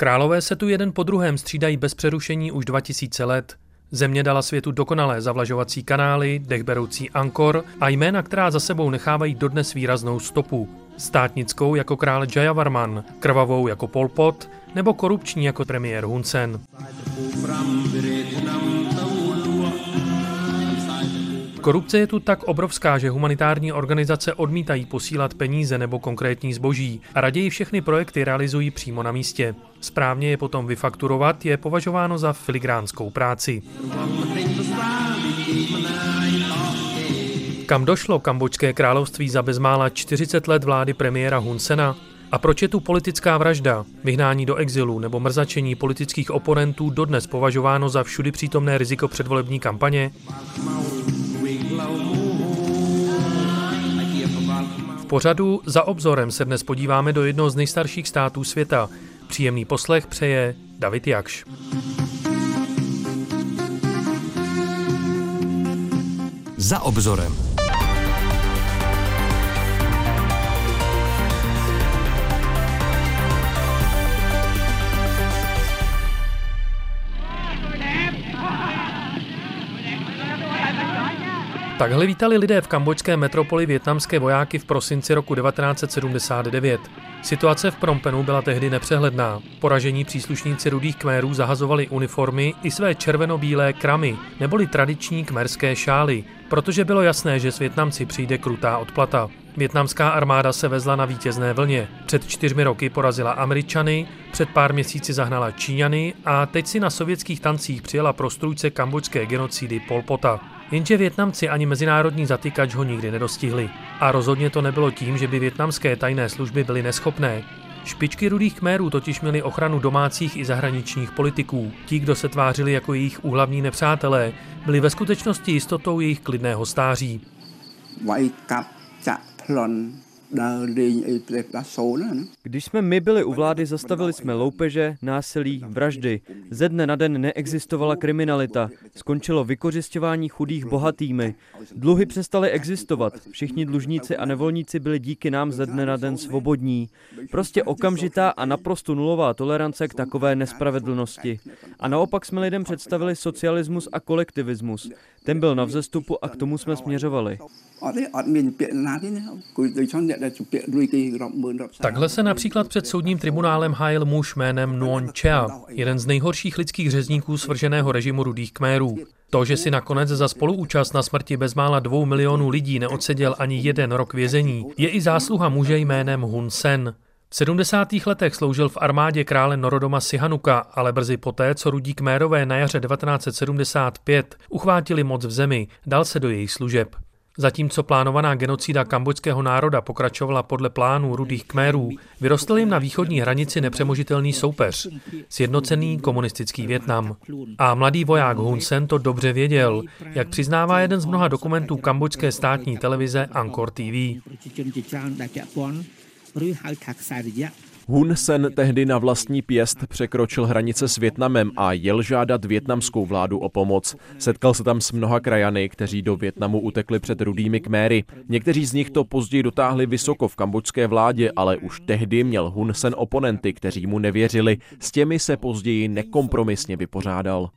Králové se tu jeden po druhém střídají bez přerušení už 2000 let. Země dala světu dokonalé zavlažovací kanály, dechberoucí ankor a jména, která za sebou nechávají dodnes výraznou stopu. Státnickou jako král Jayavarman, krvavou jako Pol Pot nebo korupční jako premiér Hun Sen. Korupce je tu tak obrovská, že humanitární organizace odmítají posílat peníze nebo konkrétní zboží a raději všechny projekty realizují přímo na místě. Správně je potom vyfakturovat je považováno za filigránskou práci. Kam došlo kambočské království za bezmála 40 let vlády premiéra Hun Sena? A proč je tu politická vražda, vyhnání do exilu nebo mrzačení politických oponentů dodnes považováno za všudy přítomné riziko předvolební kampaně? Pořadu Za obzorem se dnes podíváme do jednoho z nejstarších států světa. Příjemný poslech přeje David Jakš. Za obzorem. Takhle vítali lidé v kambočské metropoli větnamské vojáky v prosinci roku 1979. Situace v Prompenu byla tehdy nepřehledná. Poražení příslušníci rudých kmérů zahazovali uniformy i své červeno-bílé kramy, neboli tradiční kmerské šály, protože bylo jasné, že s Větnamci přijde krutá odplata. Větnamská armáda se vezla na vítězné vlně. Před čtyřmi roky porazila Američany, před pár měsíci zahnala Číňany a teď si na sovětských tancích přijela prostrůjce kambočské genocidy Pol Pota. Jenže Větnamci ani mezinárodní zatýkač ho nikdy nedostihli. A rozhodně to nebylo tím, že by větnamské tajné služby byly neschopné. Špičky rudých kmérů totiž měly ochranu domácích i zahraničních politiků. Ti, kdo se tvářili jako jejich úhlavní nepřátelé, byli ve skutečnosti jistotou jejich klidného stáří. Když jsme my byli u vlády, zastavili jsme loupeže, násilí, vraždy. Ze dne na den neexistovala kriminalita. Skončilo vykořišťování chudých bohatými. Dluhy přestaly existovat. Všichni dlužníci a nevolníci byli díky nám ze dne na den svobodní. Prostě okamžitá a naprosto nulová tolerance k takové nespravedlnosti. A naopak jsme lidem představili socialismus a kolektivismus. Ten byl na vzestupu a k tomu jsme směřovali. Takhle se například před soudním tribunálem hájil muž jménem Nuon Chea, jeden z nejhorších lidských řezníků svrženého režimu rudých kmérů. To, že si nakonec za spoluúčast na smrti bezmála dvou milionů lidí neodseděl ani jeden rok vězení, je i zásluha muže jménem Hun Sen. V 70. letech sloužil v armádě krále Norodoma Sihanuka, ale brzy poté, co rudí kmérové na jaře 1975 uchvátili moc v zemi, dal se do jejich služeb. Zatímco plánovaná genocída kambočského národa pokračovala podle plánů rudých kmérů, vyrostl jim na východní hranici nepřemožitelný soupeř, sjednocený komunistický Větnam. A mladý voják Hun Sen to dobře věděl, jak přiznává jeden z mnoha dokumentů kambočské státní televize Angkor TV. Hun Sen tehdy na vlastní pěst překročil hranice s Větnamem a jel žádat větnamskou vládu o pomoc. Setkal se tam s mnoha krajany, kteří do Větnamu utekli před rudými kméry. Někteří z nich to později dotáhli vysoko v kambočské vládě, ale už tehdy měl Hun Sen oponenty, kteří mu nevěřili. S těmi se později nekompromisně vypořádal.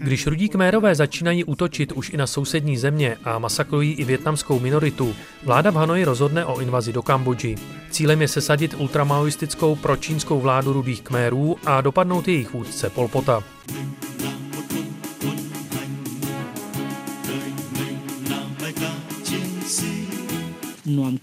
Když rudí kmérové začínají útočit už i na sousední země a masakrují i větnamskou minoritu, vláda v Hanoji rozhodne o invazi do Kambodži. Cílem je sesadit ultramaoistickou pročínskou vládu rudých kmérů a dopadnout jejich vůdce Polpota. Nom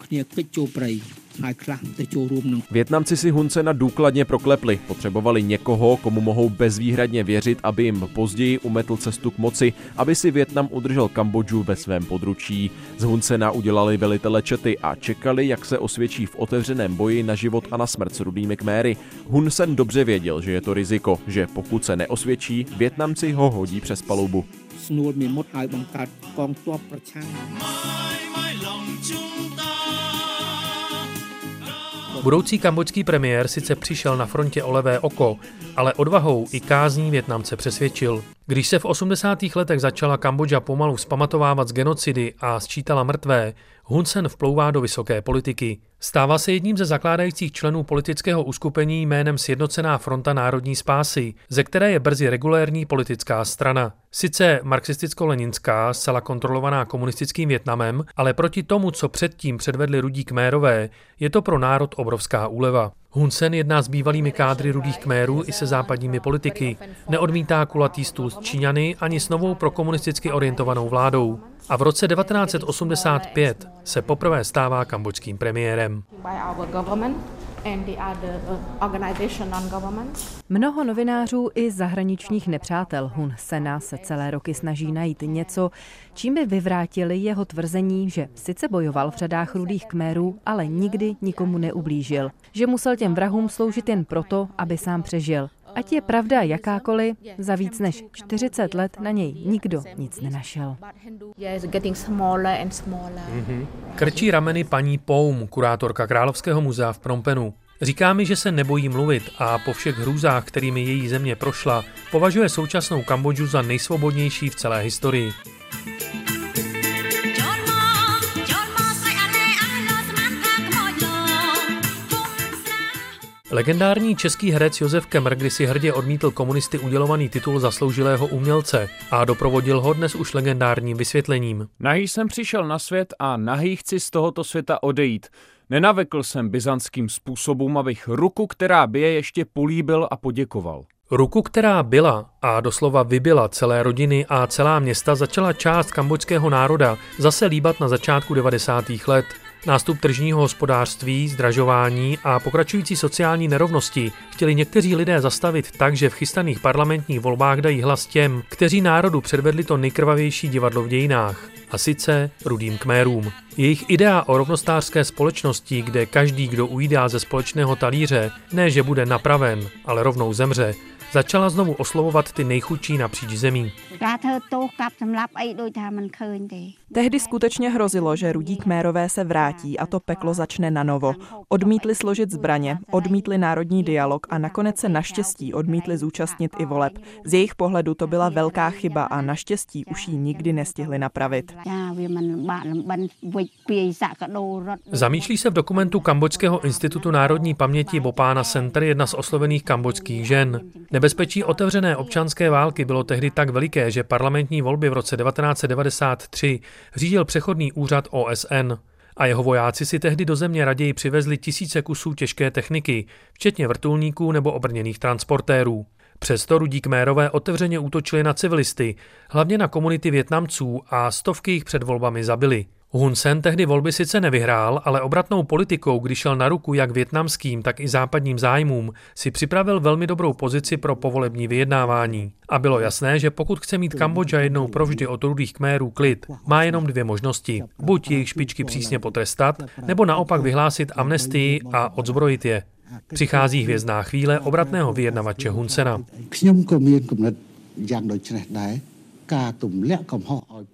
Větnamci si Huncena důkladně proklepli. Potřebovali někoho, komu mohou bezvýhradně věřit, aby jim později umetl cestu k moci, aby si Větnam udržel Kambodžu ve svém područí. Z Huncena udělali velitele čety a čekali, jak se osvědčí v otevřeném boji na život a na smrt s rudými kméry. Hun Sen dobře věděl, že je to riziko, že pokud se neosvědčí, Větnamci ho hodí přes palubu. ស្នួលមានមុតឲ្យបង្កើតកងទ័ពប្រឆាំង Budoucí kambočský premiér sice přišel na frontě o levé oko, ale odvahou i kázní Větnamce přesvědčil. Když se v 80. letech začala Kambodža pomalu vzpamatovávat z genocidy a sčítala mrtvé, Hun Sen vplouvá do vysoké politiky. Stává se jedním ze zakládajících členů politického uskupení jménem Sjednocená fronta národní spásy, ze které je brzy regulérní politická strana. Sice marxisticko-leninská, zcela kontrolovaná komunistickým Větnamem, ale proti tomu, co předtím předvedli rudí kmérové, je to pro národ obrovská úleva. Hun Sen jedná s bývalými kádry rudých kmérů i se západními politiky. Neodmítá kulatý stůl s Číňany ani s novou prokomunisticky orientovanou vládou. A v roce 1985 se poprvé stává kambočským premiérem. Mnoho novinářů i zahraničních nepřátel Hun Sena se celé roky snaží najít něco, čím by vyvrátili jeho tvrzení, že sice bojoval v řadách rudých kmérů, ale nikdy nikomu neublížil. Že musel těm vrahům sloužit jen proto, aby sám přežil. Ať je pravda jakákoliv, za víc než 40 let na něj nikdo nic nenašel. Mm-hmm. Krčí rameny paní Poum, kurátorka Královského muzea v Prompenu. Říká mi, že se nebojí mluvit a po všech hrůzách, kterými její země prošla, považuje současnou Kambodžu za nejsvobodnější v celé historii. Legendární český herec Josef Kemr kdysi hrdě odmítl komunisty udělovaný titul zasloužilého umělce a doprovodil ho dnes už legendárním vysvětlením. Nahý jsem přišel na svět a nahý chci z tohoto světa odejít. Nenavekl jsem byzantským způsobům, abych ruku, která bije, ještě políbil a poděkoval. Ruku, která byla a doslova vybila celé rodiny a celá města, začala část kambočského národa zase líbat na začátku 90. let. Nástup tržního hospodářství, zdražování a pokračující sociální nerovnosti chtěli někteří lidé zastavit tak, že v chystaných parlamentních volbách dají hlas těm, kteří národu předvedli to nejkrvavější divadlo v dějinách. A sice rudým kmérům. Jejich idea o rovnostářské společnosti, kde každý, kdo ujídá ze společného talíře, ne že bude napraven, ale rovnou zemře, začala znovu oslovovat ty nejchudší napříč zemí. Tehdy skutečně hrozilo, že rudí kmérové se vrátí a to peklo začne na novo. Odmítli složit zbraně, odmítli národní dialog a nakonec se naštěstí odmítli zúčastnit i voleb. Z jejich pohledu to byla velká chyba a naštěstí už ji nikdy nestihli napravit. Zamýšlí se v dokumentu Kambočského institutu národní paměti Bopána Center jedna z oslovených kambočských žen. Nebezpečí otevřené občanské války bylo tehdy tak veliké, že parlamentní volby v roce 1993 řídil přechodný úřad OSN. A jeho vojáci si tehdy do země raději přivezli tisíce kusů těžké techniky, včetně vrtulníků nebo obrněných transportérů. Přesto rudí kmérové otevřeně útočili na civilisty, hlavně na komunity Větnamců a stovky jich před volbami zabili. Hun Sen tehdy volby sice nevyhrál, ale obratnou politikou, když šel na ruku jak větnamským, tak i západním zájmům, si připravil velmi dobrou pozici pro povolební vyjednávání. A bylo jasné, že pokud chce mít Kambodža jednou provždy od rudých kmérů klid, má jenom dvě možnosti. Buď jejich špičky přísně potrestat, nebo naopak vyhlásit amnestii a odzbrojit je. Přichází hvězdná chvíle obratného vyjednavače Hunsena.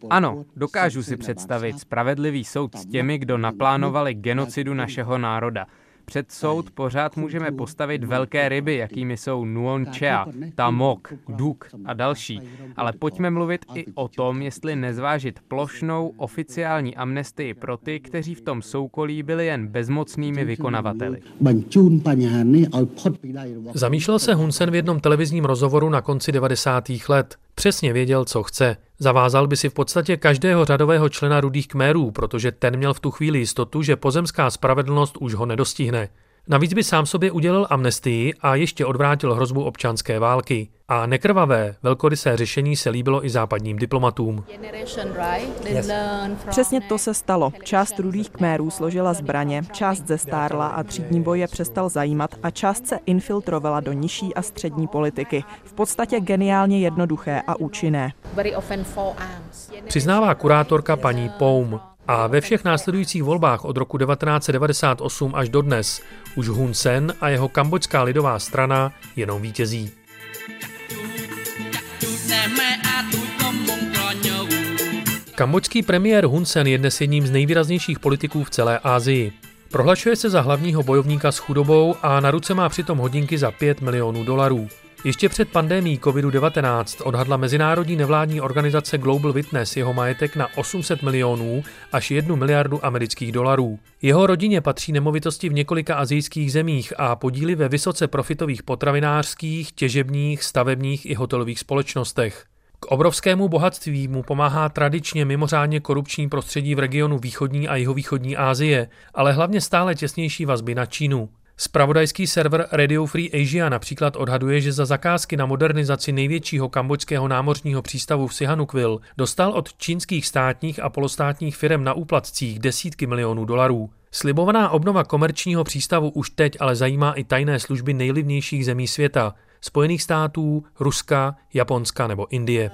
Ano, dokážu si představit spravedlivý soud s těmi, kdo naplánovali genocidu našeho národa. Před soud pořád můžeme postavit velké ryby, jakými jsou Nuon Chea, Tamok, Duk a další. Ale pojďme mluvit i o tom, jestli nezvážit plošnou oficiální amnestii pro ty, kteří v tom soukolí byli jen bezmocnými vykonavateli. Zamýšlel se Hunsen v jednom televizním rozhovoru na konci 90. let. Přesně věděl, co chce. Zavázal by si v podstatě každého řadového člena rudých kmérů, protože ten měl v tu chvíli jistotu, že pozemská spravedlnost už ho nedostihne. Navíc by sám sobě udělal amnestii a ještě odvrátil hrozbu občanské války. A nekrvavé, velkorysé řešení se líbilo i západním diplomatům. Přesně to se stalo. Část rudých kmérů složila zbraně, část zestárla a třídní boje přestal zajímat a část se infiltrovala do nižší a střední politiky. V podstatě geniálně jednoduché a účinné. Přiznává kurátorka paní Poum. A ve všech následujících volbách od roku 1998 až do dnes už Hun Sen a jeho kambočská lidová strana jenom vítězí. Kambočský premiér Hun Sen je dnes jedním z nejvýraznějších politiků v celé Asii. Prohlašuje se za hlavního bojovníka s chudobou a na ruce má přitom hodinky za 5 milionů dolarů. Ještě před pandemí COVID-19 odhadla mezinárodní nevládní organizace Global Witness jeho majetek na 800 milionů až 1 miliardu amerických dolarů. Jeho rodině patří nemovitosti v několika azijských zemích a podíly ve vysoce profitových potravinářských, těžebních, stavebních i hotelových společnostech. K obrovskému bohatství mu pomáhá tradičně mimořádně korupční prostředí v regionu východní a jihovýchodní Asie, ale hlavně stále těsnější vazby na Čínu. Spravodajský server Radio Free Asia například odhaduje, že za zakázky na modernizaci největšího kambočského námořního přístavu v Sihanoukville dostal od čínských státních a polostátních firm na úplatcích desítky milionů dolarů. Slibovaná obnova komerčního přístavu už teď ale zajímá i tajné služby nejlivnějších zemí světa, Spojených států, Ruska, Japonska nebo Indie.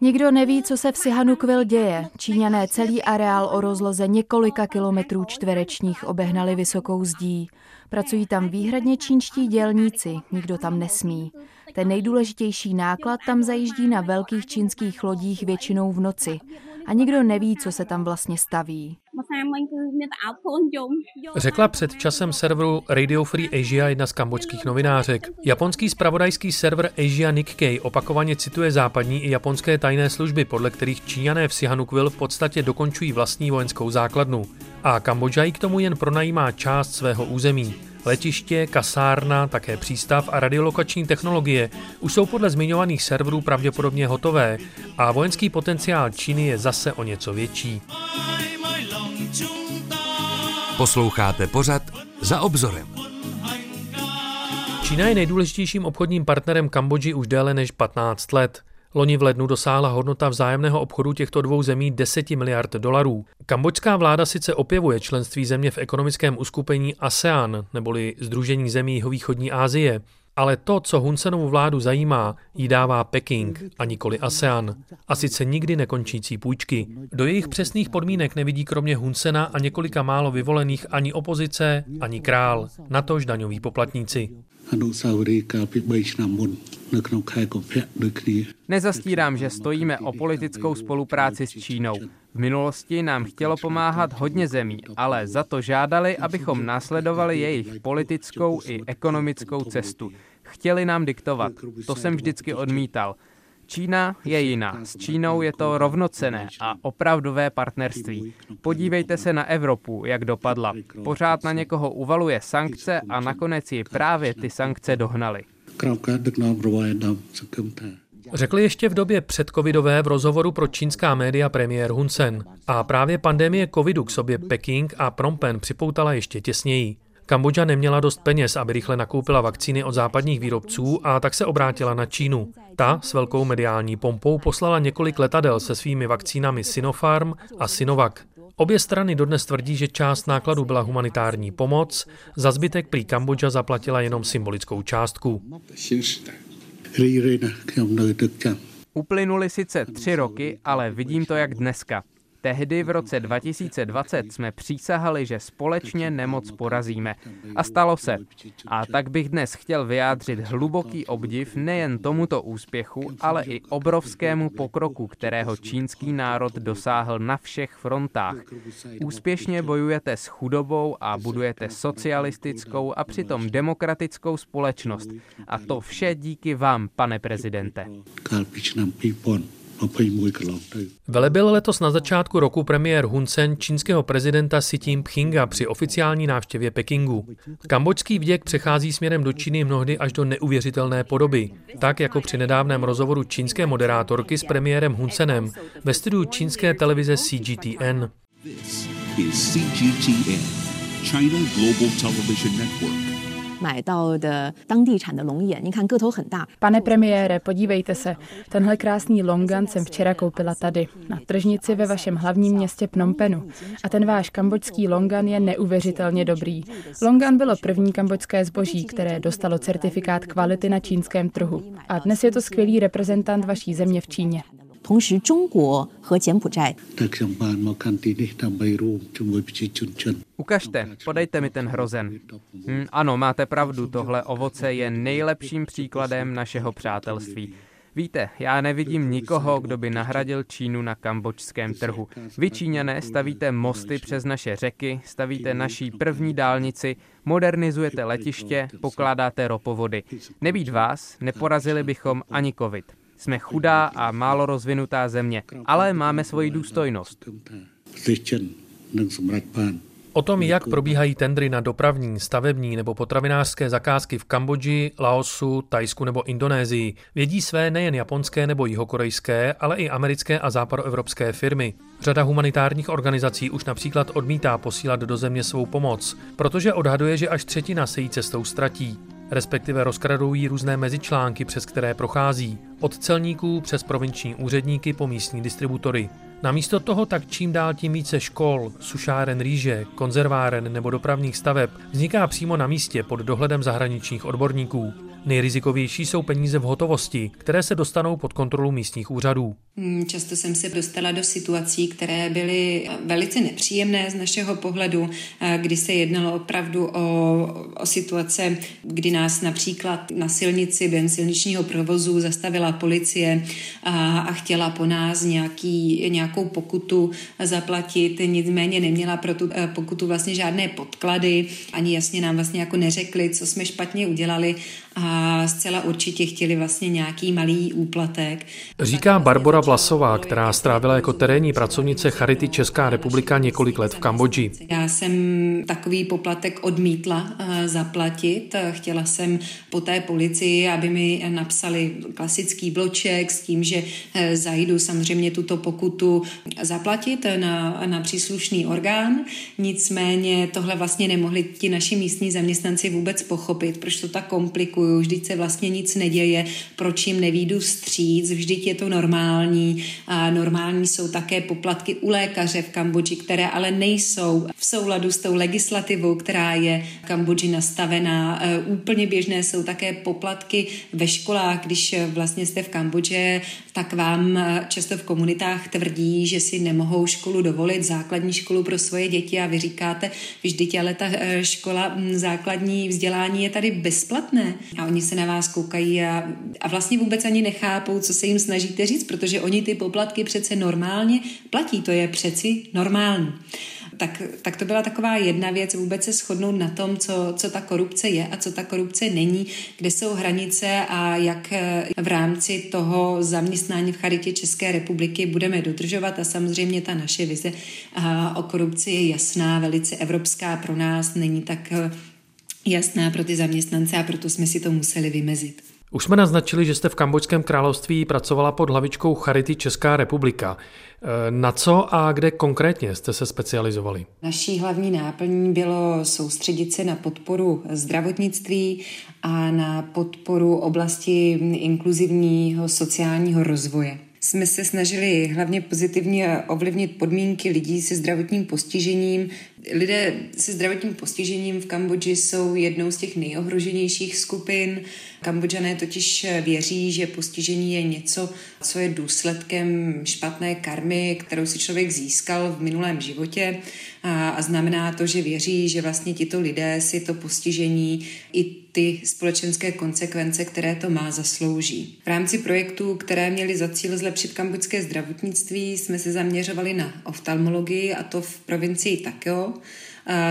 Nikdo neví, co se v Sihanukvil děje. Číňané celý areál o rozloze několika kilometrů čtverečních obehnali vysokou zdí. Pracují tam výhradně čínští dělníci, nikdo tam nesmí. Ten nejdůležitější náklad tam zajíždí na velkých čínských lodích většinou v noci. A nikdo neví, co se tam vlastně staví. Řekla před časem serveru Radio Free Asia jedna z kambočských novinářek. Japonský spravodajský server Asia Nikkei opakovaně cituje západní i japonské tajné služby, podle kterých Číňané v Sihanoukville v podstatě dokončují vlastní vojenskou základnu. A Kambodža k tomu jen pronajímá část svého území. Letiště, kasárna, také přístav a radiolokační technologie už jsou podle zmiňovaných serverů pravděpodobně hotové a vojenský potenciál Číny je zase o něco větší. Posloucháte pořad za obzorem. Čína je nejdůležitějším obchodním partnerem Kambodži už déle než 15 let. Loni v lednu dosáhla hodnota vzájemného obchodu těchto dvou zemí 10 miliard dolarů. Kambočská vláda sice opěvuje členství země v ekonomickém uskupení ASEAN, neboli Združení zemí východní Asie, ale to, co Hunsenovu vládu zajímá, jí dává Peking a nikoli ASEAN. A sice nikdy nekončící půjčky. Do jejich přesných podmínek nevidí kromě Hunsena a několika málo vyvolených ani opozice, ani král, natož daňoví poplatníci. Nezastírám, že stojíme o politickou spolupráci s Čínou. V minulosti nám chtělo pomáhat hodně zemí, ale za to žádali, abychom následovali jejich politickou i ekonomickou cestu. Chtěli nám diktovat. To jsem vždycky odmítal. Čína je jiná. S Čínou je to rovnocené a opravdové partnerství. Podívejte se na Evropu, jak dopadla. Pořád na někoho uvaluje sankce a nakonec ji právě ty sankce dohnaly. Řekl ještě v době předcovidové v rozhovoru pro čínská média premiér Hun Sen. A právě pandemie covidu k sobě Peking a Phnom Penh připoutala ještě těsněji. Kambodža neměla dost peněz, aby rychle nakoupila vakcíny od západních výrobců a tak se obrátila na Čínu. Ta s velkou mediální pompou poslala několik letadel se svými vakcínami Sinopharm a Sinovac. Obě strany dodnes tvrdí, že část nákladu byla humanitární pomoc, za zbytek prý Kambodža zaplatila jenom symbolickou částku. Uplynuly sice tři roky, ale vidím to jak dneska. Tehdy v roce 2020 jsme přísahali, že společně nemoc porazíme. A stalo se. A tak bych dnes chtěl vyjádřit hluboký obdiv nejen tomuto úspěchu, ale i obrovskému pokroku, kterého čínský národ dosáhl na všech frontách. Úspěšně bojujete s chudobou a budujete socialistickou a přitom demokratickou společnost. A to vše díky vám, pane prezidente. Velebil letos na začátku roku premiér Hun Sen čínského prezidenta Xi Jinpinga při oficiální návštěvě Pekingu. Kambodžský vděk přechází směrem do Číny mnohdy až do neuvěřitelné podoby, tak jako při nedávném rozhovoru čínské moderátorky s premiérem Hun Senem ve studiu čínské televize CGTN. China Global Television Network. Pane premiére, podívejte se, tenhle krásný longan jsem včera koupila tady, na tržnici ve vašem hlavním městě Pnompenu. A ten váš kambočský longan je neuvěřitelně dobrý. Longan bylo první kambočské zboží, které dostalo certifikát kvality na čínském trhu. A dnes je to skvělý reprezentant vaší země v Číně. 同时，中国和柬埔寨。Ukažte, podejte mi ten hrozen. Hm, ano, máte pravdu, tohle ovoce je nejlepším příkladem našeho přátelství. Víte, já nevidím nikoho, kdo by nahradil Čínu na kambočském trhu. Vy Číňané stavíte mosty přes naše řeky, stavíte naší první dálnici, modernizujete letiště, pokládáte ropovody. Nebýt vás, neporazili bychom ani covid. Jsme chudá a málo rozvinutá země, ale máme svoji důstojnost. O tom, jak probíhají tendry na dopravní, stavební nebo potravinářské zakázky v Kambodži, Laosu, Tajsku nebo Indonésii, vědí své nejen japonské nebo jihokorejské, ale i americké a západoevropské firmy. Řada humanitárních organizací už například odmítá posílat do země svou pomoc, protože odhaduje, že až třetina se jí cestou ztratí respektive rozkradují různé mezičlánky, přes které prochází, od celníků přes provinční úředníky po místní distributory. Namísto toho tak čím dál tím více škol, sušáren rýže, konzerváren nebo dopravních staveb vzniká přímo na místě pod dohledem zahraničních odborníků. Nejrizikovější jsou peníze v hotovosti, které se dostanou pod kontrolu místních úřadů. Hmm, často jsem se dostala do situací, které byly velice nepříjemné z našeho pohledu, eh, kdy se jednalo opravdu o, o situace, kdy nás například na silnici během silničního provozu zastavila policie a, a chtěla po nás nějaký, nějakou pokutu zaplatit, nicméně neměla pro tu eh, pokutu vlastně žádné podklady, ani jasně nám vlastně jako neřekli, co jsme špatně udělali a zcela určitě chtěli vlastně nějaký malý úplatek. Říká Barbara Vlasová, která strávila jako terénní pracovnice Charity Česká republika několik let v Kambodži. Já jsem takový poplatek odmítla eh, zaplatit. Chtěla jsem po té policii, aby mi napsali klasický bloček s tím, že eh, zajdu samozřejmě tuto pokutu zaplatit na, na příslušný orgán. Nicméně tohle vlastně nemohli ti naši místní zaměstnanci vůbec pochopit, proč to tak komplikuju, vždyť se vlastně nic neděje, proč jim nevídu vstříc, vždyť je to normální. A normální jsou také poplatky u lékaře v Kambodži, které ale nejsou v souladu s tou legislativou, která je v Kambodži nastavená. E, úplně běžné jsou také poplatky ve školách, když vlastně jste v Kambodži, tak vám e, často v komunitách tvrdí, že si nemohou školu dovolit, základní školu pro svoje děti a vy říkáte, vždyť ale ta e, škola základní vzdělání je tady bezplatné. A oni se na vás koukají a, a vlastně vůbec ani nechápou, co se jim snažíte říct, protože oni ty poplatky přece normálně platí, to je přeci normální. Tak, tak to byla taková jedna věc, vůbec se shodnout na tom, co, co ta korupce je a co ta korupce není, kde jsou hranice a jak eh, v rámci toho zaměstnání v Charitě České republiky budeme dodržovat a samozřejmě ta naše vize o korupci je jasná, velice evropská pro nás, není tak eh, jasná pro ty zaměstnance a proto jsme si to museli vymezit. Už jsme naznačili, že jste v Kambodžském království pracovala pod hlavičkou Charity Česká republika. E, na co a kde konkrétně jste se specializovali? Naší hlavní náplní bylo soustředit se na podporu zdravotnictví a na podporu oblasti inkluzivního sociálního rozvoje jsme se snažili hlavně pozitivně ovlivnit podmínky lidí se zdravotním postižením. Lidé se zdravotním postižením v Kambodži jsou jednou z těch nejohroženějších skupin. Kambodžané totiž věří, že postižení je něco, co je důsledkem špatné karmy, kterou si člověk získal v minulém životě a, a znamená to, že věří, že vlastně tito lidé si to postižení i ty společenské konsekvence, které to má, zaslouží. V rámci projektů, které měly za cíl zlepšit kambodžské zdravotnictví, jsme se zaměřovali na oftalmologii a to v provincii Takeo.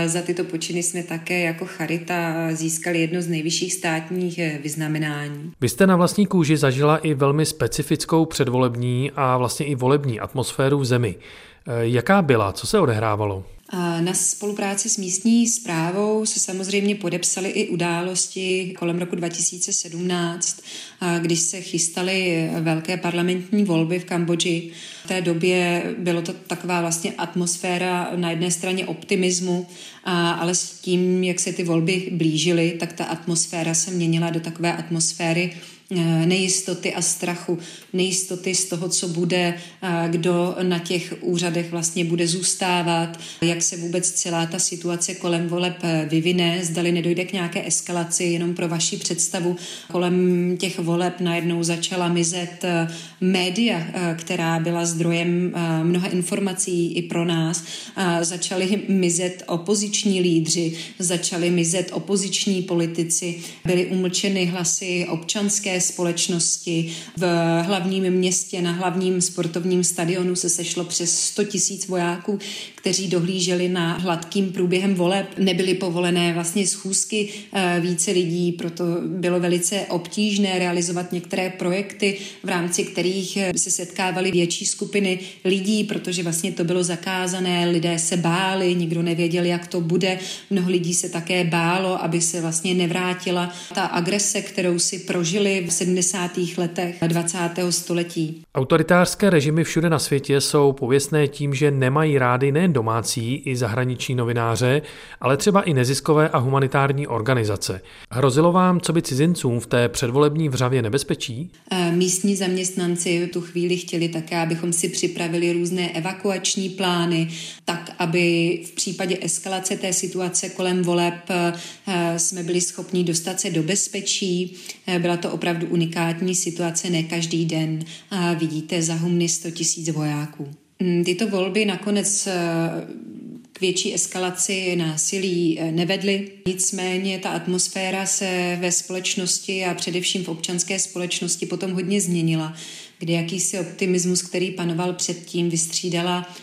Za tyto počiny jsme také jako Charita získali jedno z nejvyšších státních eh, vyznamenání. Vy jste na vlastní kůži zažila i velmi specifickou předvolební a vlastně i volební atmosféru v zemi. Eh, jaká byla? Co se odehrávalo? Na spolupráci s místní zprávou se samozřejmě podepsaly i události kolem roku 2017, když se chystaly velké parlamentní volby v Kambodži. V té době bylo to taková vlastně atmosféra na jedné straně optimismu, ale s tím, jak se ty volby blížily, tak ta atmosféra se měnila do takové atmosféry nejistoty a strachu, nejistoty z toho, co bude, eh, kdo na těch úřadech vlastně bude zůstávat, jak se vůbec celá ta situace kolem voleb eh, vyvine, zdali nedojde k nějaké eskalaci, jenom pro vaši představu. Kolem těch voleb najednou začala mizet média, která byla zdrojem mnoha informací i pro nás. Začaly mizet opoziční lídři, začaly mizet opoziční politici, byly umlčeny hlasy občanské společnosti. V hlavním městě, na hlavním sportovním stadionu se sešlo přes 100 tisíc vojáků, kteří dohlíželi na hladkým průběhem voleb. Nebyly povolené vlastně schůzky eh, více lidí, proto bylo velice obtížné realizovat některé projekty, v rámci kterých eh, se setkávaly větší skupiny lidí, protože vlastně to bylo zakázané, lidé se báli, nikdo nevěděl, jak to bude. Mnoho lidí se také bálo, aby se vlastně nevrátila ta agrese, kterou si prožili v 70. letech 20. století. Autoritářské režimy všude na světě jsou pověstné tím, že nemají rády nejen domácí i zahraniční novináře, ale třeba i neziskové a humanitární organizace. Hrozilo vám, co by cizincům v té předvolební vřavě nebezpečí? Eh, místní zaměstnanci v tu chvíli chtěli také, abychom si připravili různé evakuační plány, tak aby v případě eskalace té situace kolem voleb eh, jsme byli schopni dostat se do bezpečí. Eh, byla to opravdu unikátní situace, ne každý den vidíte za humny 100 tisíc vojáků. Mm, tyto volby nakonec eh, k větší eskalaci násilí eh, nevedly. Nicméně ta atmosféra se ve společnosti a především v občanské společnosti potom hodně změnila, kdy jakýsi optimismus, který panoval předtím, vystřídala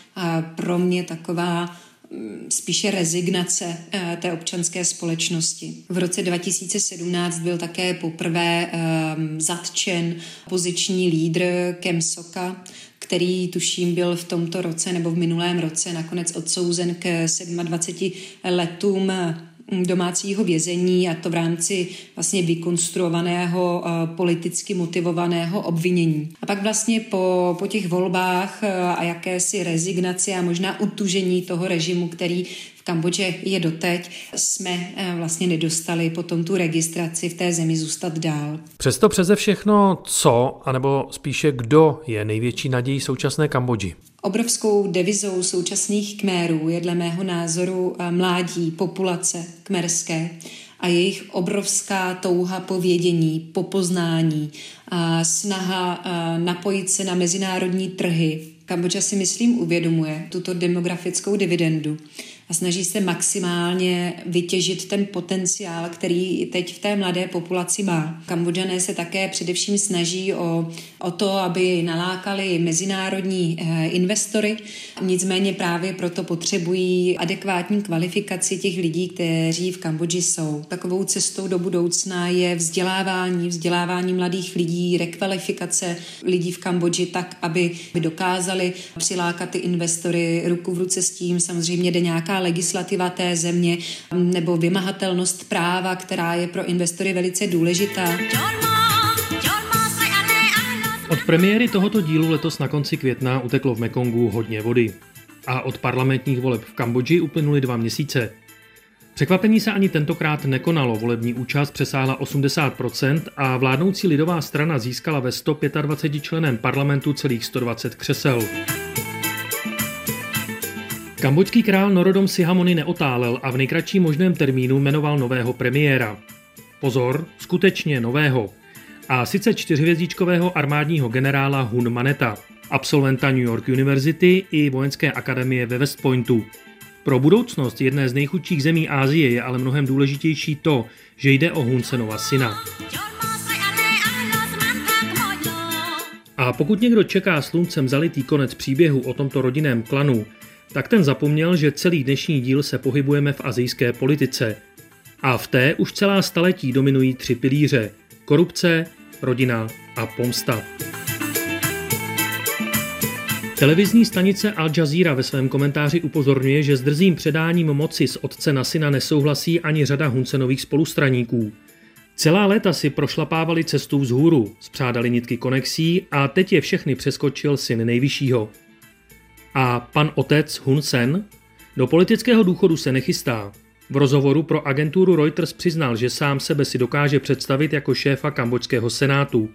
pro mě taková mm, spíše rezignace eh, té občanské společnosti. V roce 2017 byl také poprvé um, zatčen poziční lídr Kem Soka, který tuším byl v tomto roce nebo v minulém roce nakonec odsouzen k 27 letům domácího vězení a to v rámci vlastně vykonstruovaného eh, politicky motivovaného obvinění. A pak vlastně po, po těch volbách eh, a jakési rezignaci a možná utužení toho režimu, který v Kambodži je doteď, jsme eh, vlastně nedostali potom tu registraci v té zemi zůstat dál. Přesto přeze všechno, co, anebo spíše kdo je největší nadějí současné Kambodži? Obrovskou devizou současných kmérů je dle mého názoru eh, mládí populace kmerské a jejich obrovská touha po vědění, po poznání, a snaha a napojit se na mezinárodní trhy. Kambodža si myslím uvědomuje tuto demografickou dividendu a snaží se maximálně vytěžit ten potenciál, který teď v té mladé populaci má. Kambodžané se také především snaží o, o to, aby nalákali mezinárodní eh, investory, nicméně právě proto potřebují adekvátní kvalifikaci těch lidí, kteří v Kambodži jsou. Takovou cestou do budoucna je vzdělávání, vzdělávání mladých lidí, rekvalifikace lidí v Kambodži tak, aby dokázali přilákat ty investory ruku v ruce s tím. Samozřejmě jde nějaká legislativa té země nebo vymahatelnost práva, která je pro investory velice důležitá. Od premiéry tohoto dílu letos na konci května uteklo v Mekongu hodně vody. A od parlamentních voleb v Kambodži uplynuly dva měsíce. Překvapení se ani tentokrát nekonalo, volební účast přesáhla 80% a vládnoucí lidová strana získala ve 125 členem parlamentu celých 120 křesel. Kambodžský král Norodom Sihamony neotálel a v nejkratším možném termínu jmenoval nového premiéra. Pozor, skutečně nového. A sice čtyřhvězdičkového armádního generála Hun Maneta, absolventa New York University i vojenské akademie ve West Pointu. Pro budoucnost jedné z nejchudších zemí Ázie je ale mnohem důležitější to, že jde o Hunsenova syna. A pokud někdo čeká sluncem zalitý konec příběhu o tomto rodinném klanu, tak ten zapomněl, že celý dnešní díl se pohybujeme v azijské politice. A v té už celá staletí dominují tři pilíře – korupce, rodina a pomsta. Televizní stanice Al Jazeera ve svém komentáři upozorňuje, že s drzým předáním moci z otce na syna nesouhlasí ani řada Huncenových spolustraníků. Celá léta si prošlapávali cestu vzhůru, spřádali nitky konexí a teď je všechny přeskočil syn nejvyššího – a pan otec Hun Sen do politického důchodu se nechystá. V rozhovoru pro agenturu Reuters přiznal, že sám sebe si dokáže představit jako šéfa kambočského senátu.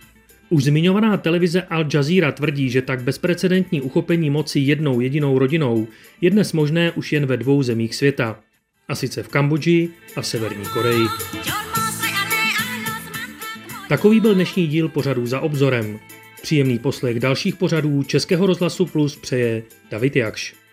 Už zmiňovaná televize Al Jazeera tvrdí, že tak bezprecedentní uchopení moci jednou jedinou rodinou je dnes možné už jen ve dvou zemích světa. A sice v Kambodži a Severní Koreji. Takový byl dnešní díl pořadu za obzorem. Příjemný poslech dalších pořadů Českého rozhlasu Plus přeje David Jakš.